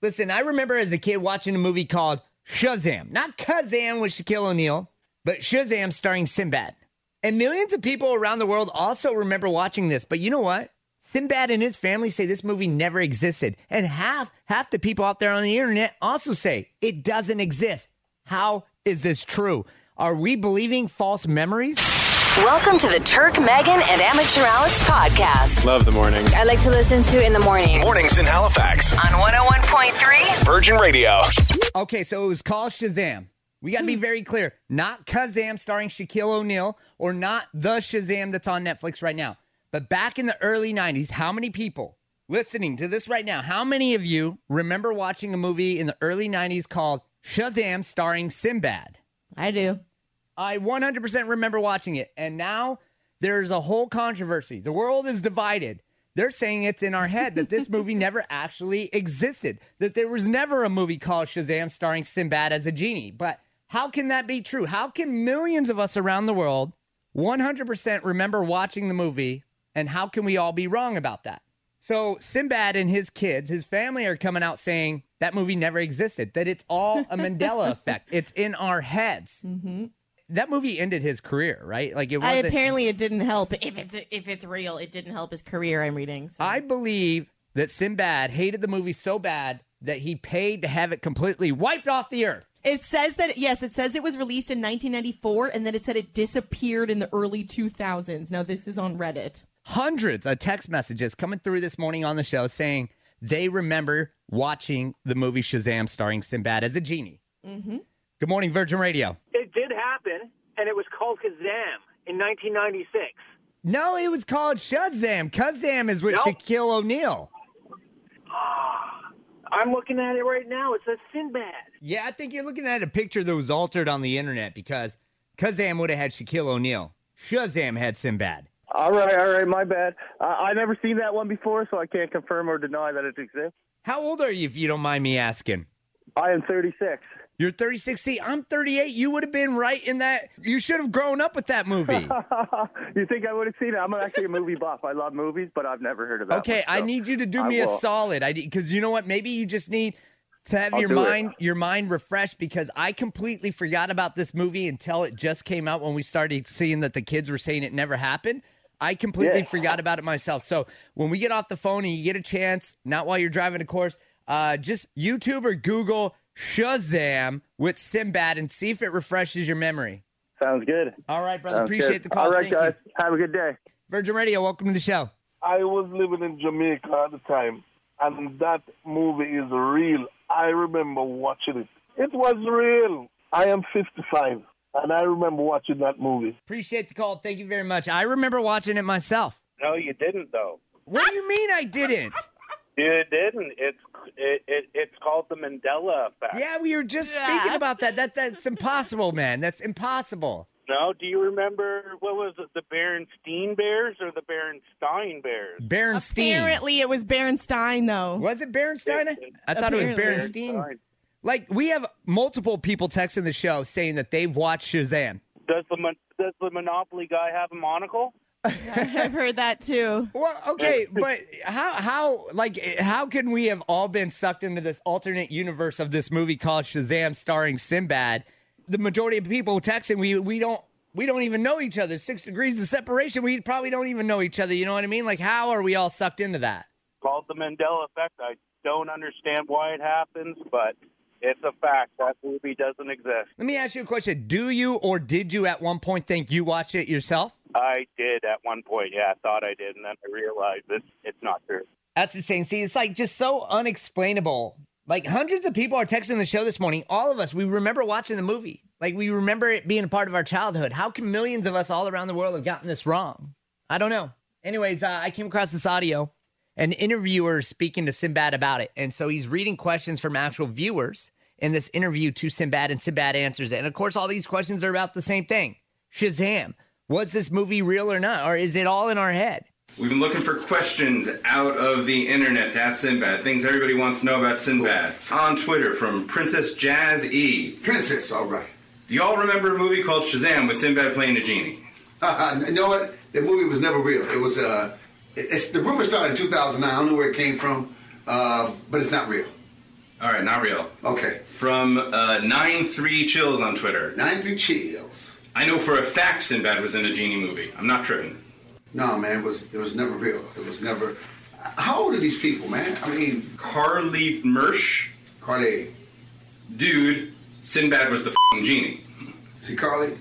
Listen, I remember as a kid watching a movie called Shazam. Not Kazam with Shaquille O'Neal, but Shazam starring Sinbad. And millions of people around the world also remember watching this. But you know what? Sinbad and his family say this movie never existed. And half half the people out there on the internet also say it doesn't exist. How is this true? Are we believing false memories? Welcome to the Turk, Megan, and Amateur Alex podcast. Love the morning. I like to listen to in the morning. Mornings in Halifax. On 101.3 Virgin Radio. Okay, so it was called Shazam. We got to be hmm. very clear. Not Kazam starring Shaquille O'Neal or not the Shazam that's on Netflix right now. But back in the early 90s, how many people listening to this right now, how many of you remember watching a movie in the early 90s called Shazam starring Sinbad? I do. I 100% remember watching it. And now there's a whole controversy. The world is divided. They're saying it's in our head that this movie never actually existed, that there was never a movie called Shazam starring Sinbad as a genie. But how can that be true? How can millions of us around the world 100% remember watching the movie? And how can we all be wrong about that? So, Sinbad and his kids, his family are coming out saying that movie never existed, that it's all a Mandela effect. It's in our heads. Mm-hmm. That movie ended his career, right? Like it wasn't. apparently, it didn't help. If it's if it's real, it didn't help his career. I'm reading. So. I believe that Sinbad hated the movie so bad that he paid to have it completely wiped off the earth. It says that yes, it says it was released in 1994, and then it said it disappeared in the early 2000s. Now this is on Reddit. Hundreds of text messages coming through this morning on the show saying they remember watching the movie Shazam starring Sinbad as a genie. Mm-hmm. Good morning, Virgin Radio. It did happen, and it was called Kazam in 1996. No, it was called Shazam. Kazam is with Nope. Shaquille O'Neal. I'm looking at it right now. It says Sinbad. Yeah, I think you're looking at a picture that was altered on the internet because Kazam would have had Shaquille O'Neal. Shazam had Sinbad. All right, all right, my bad. Uh, I never seen that one before, so I can't confirm or deny that it exists. How old are you, if you don't mind me asking? I am 36. You're 36. See, I'm 38. You would have been right in that. You should have grown up with that movie. you think I would have seen it? I'm actually a movie buff. I love movies, but I've never heard of that. Okay, one, I need you to do I me a solid. I because you know what? Maybe you just need to have I'll your do it. mind your mind refreshed because I completely forgot about this movie until it just came out when we started seeing that the kids were saying it never happened. I completely Yeah. forgot about it myself. So when we get off the phone and you get a chance, not while you're driving, of course, uh, just YouTube or Google Shazam with Sinbad and see if it refreshes your memory. Sounds good. All right, brother. Sounds Appreciate good. the call. All right, Thank guys. you. Have a good day. Virgin Radio, welcome to the show. I was living in Jamaica at the time, and that movie is real. I remember watching it. It was real. I am 55, and I remember watching that movie. Appreciate the call. Thank you very much. I remember watching it myself. No, you didn't though. What do you mean I didn't? You didn't. It's it, it it's called the Mandela effect. Yeah, we were just speaking about that. That that's impossible, man. That's impossible. No, do you remember what was it? The Berenstein Bears or the Berenstein Bears? Berenstein. Apparently, it was Berenstain though. Was it Berenstein? I thought it was Apparently. Berenstein. Like we have multiple people texting the show saying that they've watched Shazam. Does the does the Monopoly guy have a monocle? I've heard that too. Well, okay, but how how like how can we have all been sucked into this alternate universe of this movie called Shazam starring Sinbad? The majority of people texting we we don't we don't even know each other. Six degrees of separation. We probably don't even know each other. You know what I mean? Like how are we all sucked into that? Called the Mandela effect. I don't understand why it happens, but it's a fact. That movie doesn't exist. Let me ask you a question. Do you or did you at one point think you watched it yourself? I did at one point. Yeah, I thought I did, and then I realized it's it's not true. That's insane. See, it's like just so unexplainable. Like hundreds of people are texting the show this morning. All of us, we remember watching the movie. Like we remember it being a part of our childhood. How can millions of us all around the world have gotten this wrong? I don't know. Anyways, uh, I came across this audio. An interviewer is speaking to Sinbad about it. And so he's reading questions from actual viewers in this interview to Sinbad, and Sinbad answers it. And of course, all these questions are about the same thing Shazam. Was this movie real or not? Or is it all in our head? We've been looking for questions out of the internet to ask Sinbad, things everybody wants to know about Sinbad. On Twitter from Princess Jazz E. Princess, all right. Do y'all remember a movie called Shazam with Sinbad playing a genie? you know what? The movie was never real. It was uh, it's the rumor started in 2009. I don't know where it came from, uh, but it's not real. All right, not real. Okay. From uh, nine three chills on Twitter. Nine three chills. I know for a fact Sinbad was in a genie movie. I'm not tripping. No, man, it was it was never real. It was never. How old are these people, man? I mean, Carly Mersch, Carly. dude, Sinbad was the fing genie. See, Carly,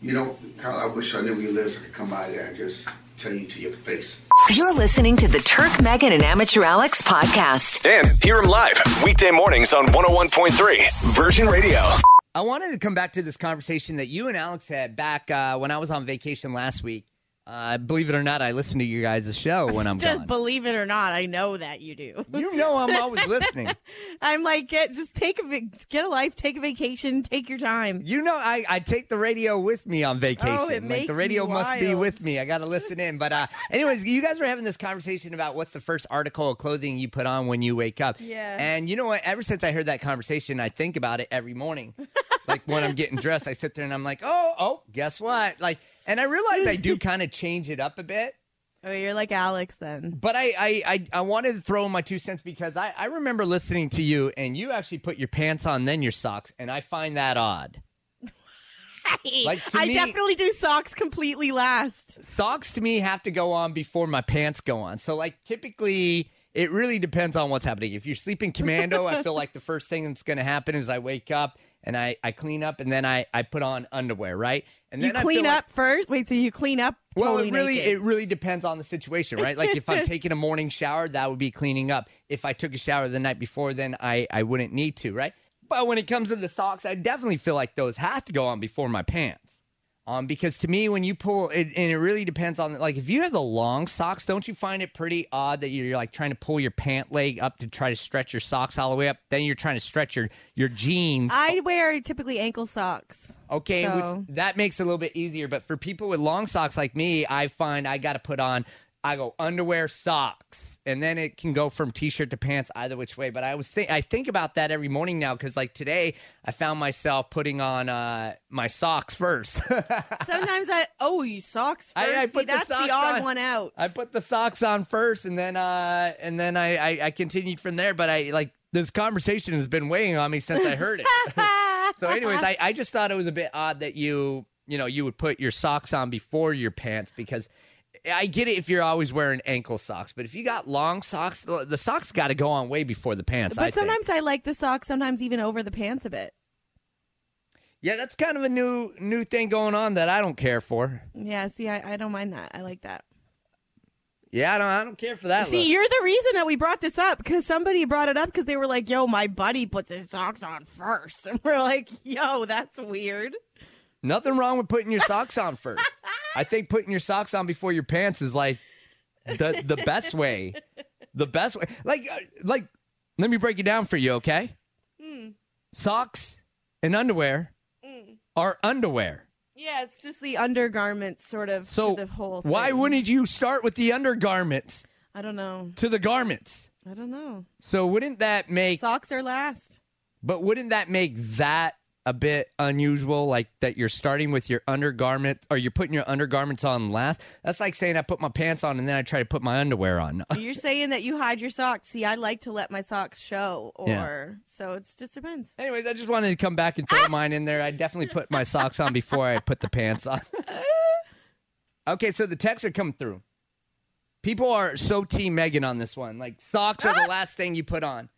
you know, Carly, I wish I knew where you live so I could come by there and just tell you to your face. You're listening to the Turk, Megan, and Amateur Alex podcast. And hear him live weekday mornings on 101.3 Virgin Radio. I wanted to come back to this conversation that you and Alex had back uh, when I was on vacation last week. Uh, believe it or not, I listen to you guys' show when I'm Just gone. believe it or not, I know that you do. You know I'm always listening. I'm like, get just take a vac- get a life, take a vacation, take your time. You know, I, I take the radio with me on vacation. Oh, it like makes the radio me must be with me. I got to listen in. But uh, anyways, you guys were having this conversation about what's the first article of clothing you put on when you wake up. Yeah. And you know what? Ever since I heard that conversation, I think about it every morning. like when I'm getting dressed, I sit there and I'm like, oh, oh, guess what? Like, and I realize I do kind of change it up a bit. Oh, you're like Alex then. But I, I, I, I wanted to throw in my two cents because I, I remember listening to you and you actually put your pants on, then your socks, and I find that odd. Like, I me- definitely do socks completely last. Socks to me have to go on before my pants go on. So like typically it really depends on what's happening. If you're sleeping commando, I feel like the first thing that's going to happen is I wake up and I, I clean up and then I, I put on underwear, right? And You then I clean feel like- up first. Wait, so you clean up? well, totally it really naked. it really depends on the situation, right? Like if I'm taking a morning shower, that would be cleaning up. If I took a shower the night before, then I I wouldn't need to, right? But when it comes to the socks, I definitely feel like those have to go on before my pants. Um, because to me, when you pull it, and it really depends on like if you have the long socks, don't you find it pretty odd that you're like trying to pull your pant leg up to try to stretch your socks all the way up? Then you're trying to stretch your your jeans I wear typically ankle socks. Okay, So- which, that makes it a little bit easier. But for people with long socks like me, I find I got to put on. I go underwear, socks, and then it can go from t-shirt to pants either which way. But I was think I think about that every morning now because like today I found myself putting on uh, my socks first. Sometimes I oh you socks first. I- I See, put the that's the, odd on. one out. I put the socks on first, and then uh, and then I, I I continued from there. But I like this conversation has been weighing on me since I heard it. so, anyways, I, I just thought it was a bit odd that you you know you would put your socks on before your pants because I get it if you're always wearing ankle socks, but if you got long socks, the, the socks got to go on way before the pants. I But think. sometimes I like the socks, sometimes even over the pants a bit. yeah, that's kind of a new new thing going on that I don't care for. Yeah, see, I, I don't mind that. I like that. Yeah, I don't I don't care for that. See, look. you're the reason that we brought this up because somebody brought it up because they were like, "Yo, my buddy puts his socks on first. and we're like, "Yo, that's weird." Nothing wrong with putting your socks on first. I think putting your socks on before your pants is like the the best way. The best way. Like uh, like let me break it down for you, okay? Hmm. Socks and underwear are underwear. Yeah, it's just the undergarments, sort of. So the whole. why wouldn't you start with the undergarments I don't know. to the garments? I don't know. So wouldn't that make Socks are last. But wouldn't that make that a bit unusual? Like that you're starting with your undergarment or you're putting your undergarments on last? That's like saying I put my pants on and then I try to put my underwear on. You're saying that you hide your socks. See, I like to let my socks show, or Yeah. so it just depends. Anyways, I just wanted to come back and throw mine in there. I definitely put my socks on before I put the pants on. okay, so the texts are coming through. People are so team Megan on this one. Like socks are the last thing you put on.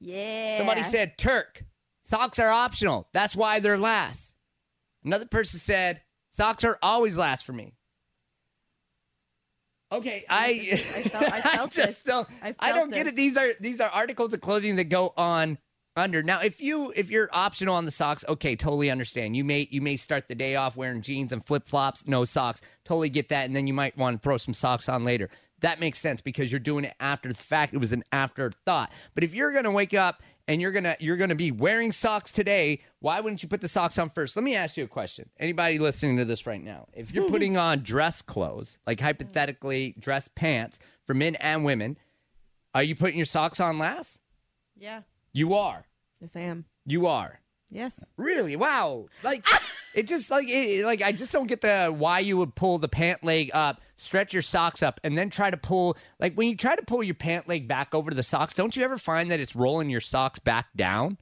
Yeah. Somebody said Turk. Socks are optional. That's why they're last. Another person said socks are always last for me. Okay, I I felt, I felt just this. don't. I, I don't get it. These are these are articles of clothing that go on under. Now, if you if you're optional on the socks, okay, totally understand. You may you may start the day off wearing jeans and flip flops, no socks. Totally get that, and then you might want to throw some socks on later. That makes sense because you're doing it after the fact. It was an afterthought. But if you're gonna wake up and you're gonna you're gonna be wearing socks today, why wouldn't you put the socks on first? Let me ask you a question. Anybody listening to this right now, if you're mm-hmm. putting on dress clothes, like hypothetically dress pants for men and women, are you putting your socks on last? Yeah. You are. Yes, I am. You are. Yes. Really? Wow. Like It just like it, like I just don't get the why you would pull the pant leg up, stretch your socks up, and then try to pull like when you try to pull your pant leg back over to the socks. Don't you ever find that it's rolling your socks back down?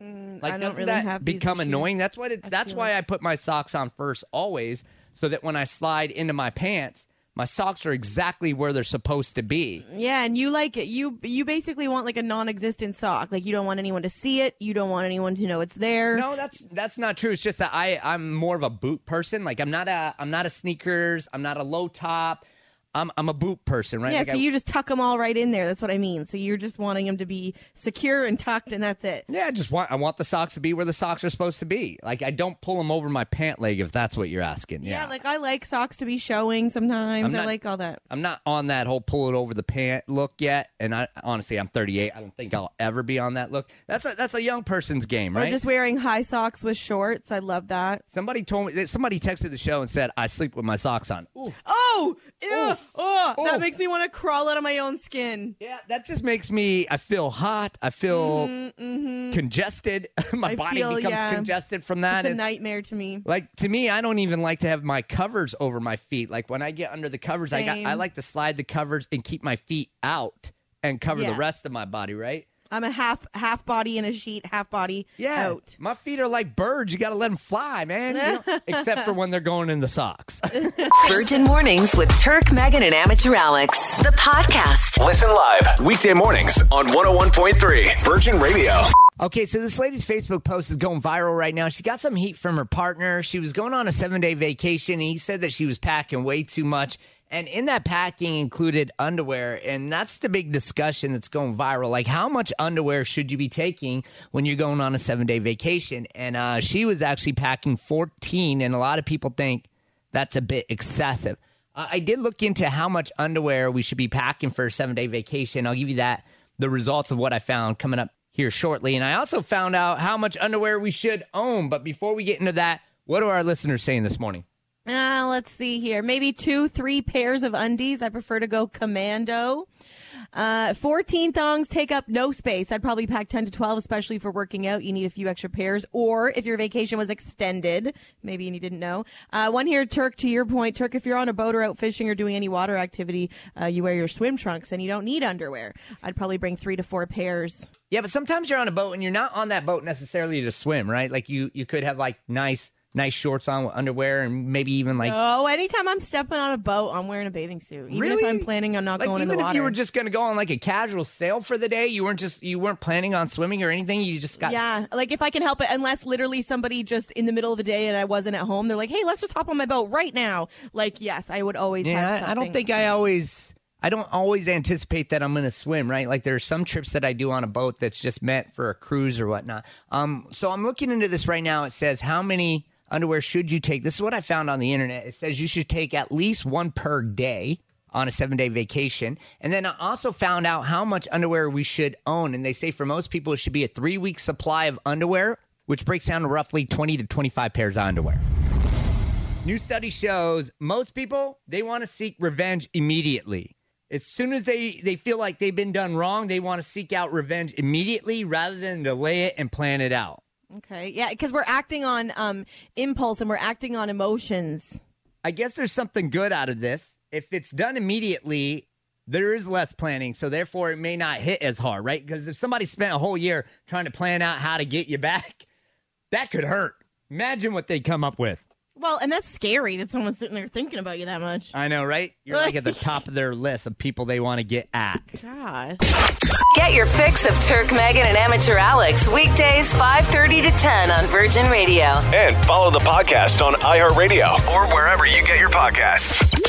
Like Mm, don't doesn't really that become annoying? That's it. That's why it. I put my socks on first always, so that when I slide into my pants, my socks are exactly where they're supposed to be. Yeah, and you like it you you basically want like a non-existent sock. Like you don't want anyone to see it. You don't want anyone to know it's there. No, that's that's not true. It's just that I I'm more of a boot person. Like I'm not a I'm not a sneakers. I'm not a low top. I'm I'm a boot person, right? Yeah, Like so I- you just tuck them all right in there. That's what I mean. So you're just wanting them to be secure and tucked, and that's it. Yeah, I just want I want the socks to be where the socks are supposed to be. Like I don't pull them over my pant leg if that's what you're asking. Yeah, Yeah, like I like socks to be showing sometimes. I'm I like all that. I'm not on that whole pull it over the pant look yet. And I honestly, I'm 38. I don't think I'll ever be on that look. That's a that's a young person's game, right? Or just wearing high socks with shorts. I love that. Somebody told me somebody texted the show and said I sleep with my socks on. Ooh. Oh, ew. oh, that Oof. makes me want to crawl out of my own skin. Yeah, that just makes me. I feel hot. I feel Mm-hmm. congested. my I body feel, becomes yeah. congested from that. It's a It's- nightmare to me. like to me, I don't even like to have my covers over my feet. Like when I get under the covers, I got I like to slide the covers and keep my feet out and cover the rest of my body. Right? I'm a half half body in a sheet, half body Yeah. out. My feet are like birds. You got to let them fly, man. You know? Except for when they're going in the socks. Virgin Mornings with Turk, Megan, and Amateur Alex. The podcast. Listen live weekday mornings on 101.3 Virgin Radio. Okay, so this lady's Facebook post is going viral right now. She got some heat from her partner. She was going on a seven day vacation. And he said that she was packing way too much. And in that packing included underwear. And that's the big discussion that's going viral. Like, how much underwear should you be taking when you're going on a seven day vacation? And uh, she was actually packing 14. And a lot of people think that's a bit excessive. Uh, I did look into how much underwear we should be packing for a seven day vacation. I'll give you that, the results of what I found coming up here shortly. And I also found out how much underwear we should own. But before we get into that, what are our listeners saying this morning? Uh, let's see here. Maybe two, three pairs of undies. I prefer to go commando. Uh, 14 thongs take up no space. I'd probably pack 10 to 12, especially for working out. You need a few extra pairs. Or if your vacation was extended, maybe you didn't know. Uh, one here, Turk, to your point. Turk, if you're on a boat or out fishing or doing any water activity, uh, you wear your swim trunks and you don't need underwear. I'd probably bring three to four pairs. Yeah, but sometimes you're on a boat and you're not on that boat necessarily to swim, right? Like you, you could have like nice, nice shorts on with underwear and maybe even like oh, anytime I'm stepping on a boat, I'm wearing a bathing suit. Even if Really? I'm planning on not like going in even the if water. you were just going to go on like a casual sail for the day, you weren't just you weren't planning on swimming or anything. You just got Yeah, like if I can help it, unless literally somebody just in the middle of the day and I wasn't at home, they're like, "Hey, let's just hop on my boat right now." Like, yes, I would always. Yeah, I don't think I always I don't always anticipate that I'm going to swim, right? Like there are some trips that I do on a boat that's just meant for a cruise or whatnot. Um, so I'm looking into this right now. It says how many underwear should you take? This is what I found on the internet. It says you should take at least one per day on a seven day vacation. And then I also found out how much underwear we should own. And they say for most people, it should be a three week supply of underwear, which breaks down to roughly 20 to 25 pairs of underwear. New study shows most people they want to seek revenge immediately. As soon as they they feel like they've been done wrong, they want to seek out revenge immediately rather than delay it and plan it out. Okay, yeah, because we're acting on um impulse and we're acting on emotions. I guess there's something good out of this. If it's done immediately, there is less planning, so therefore it may not hit as hard, right? Because if somebody spent a whole year trying to plan out how to get you back, that could hurt. Imagine what they come up with. Well, and that's scary that someone's sitting there thinking about you that much. I know, right? You're like at the top of their list of people they want to get at. Gosh. Get your fix of Turk, Megan, and Amateur Alex weekdays 5:30 to 10 on Virgin Radio. And follow the podcast on iHeartRadio or wherever you get your podcasts.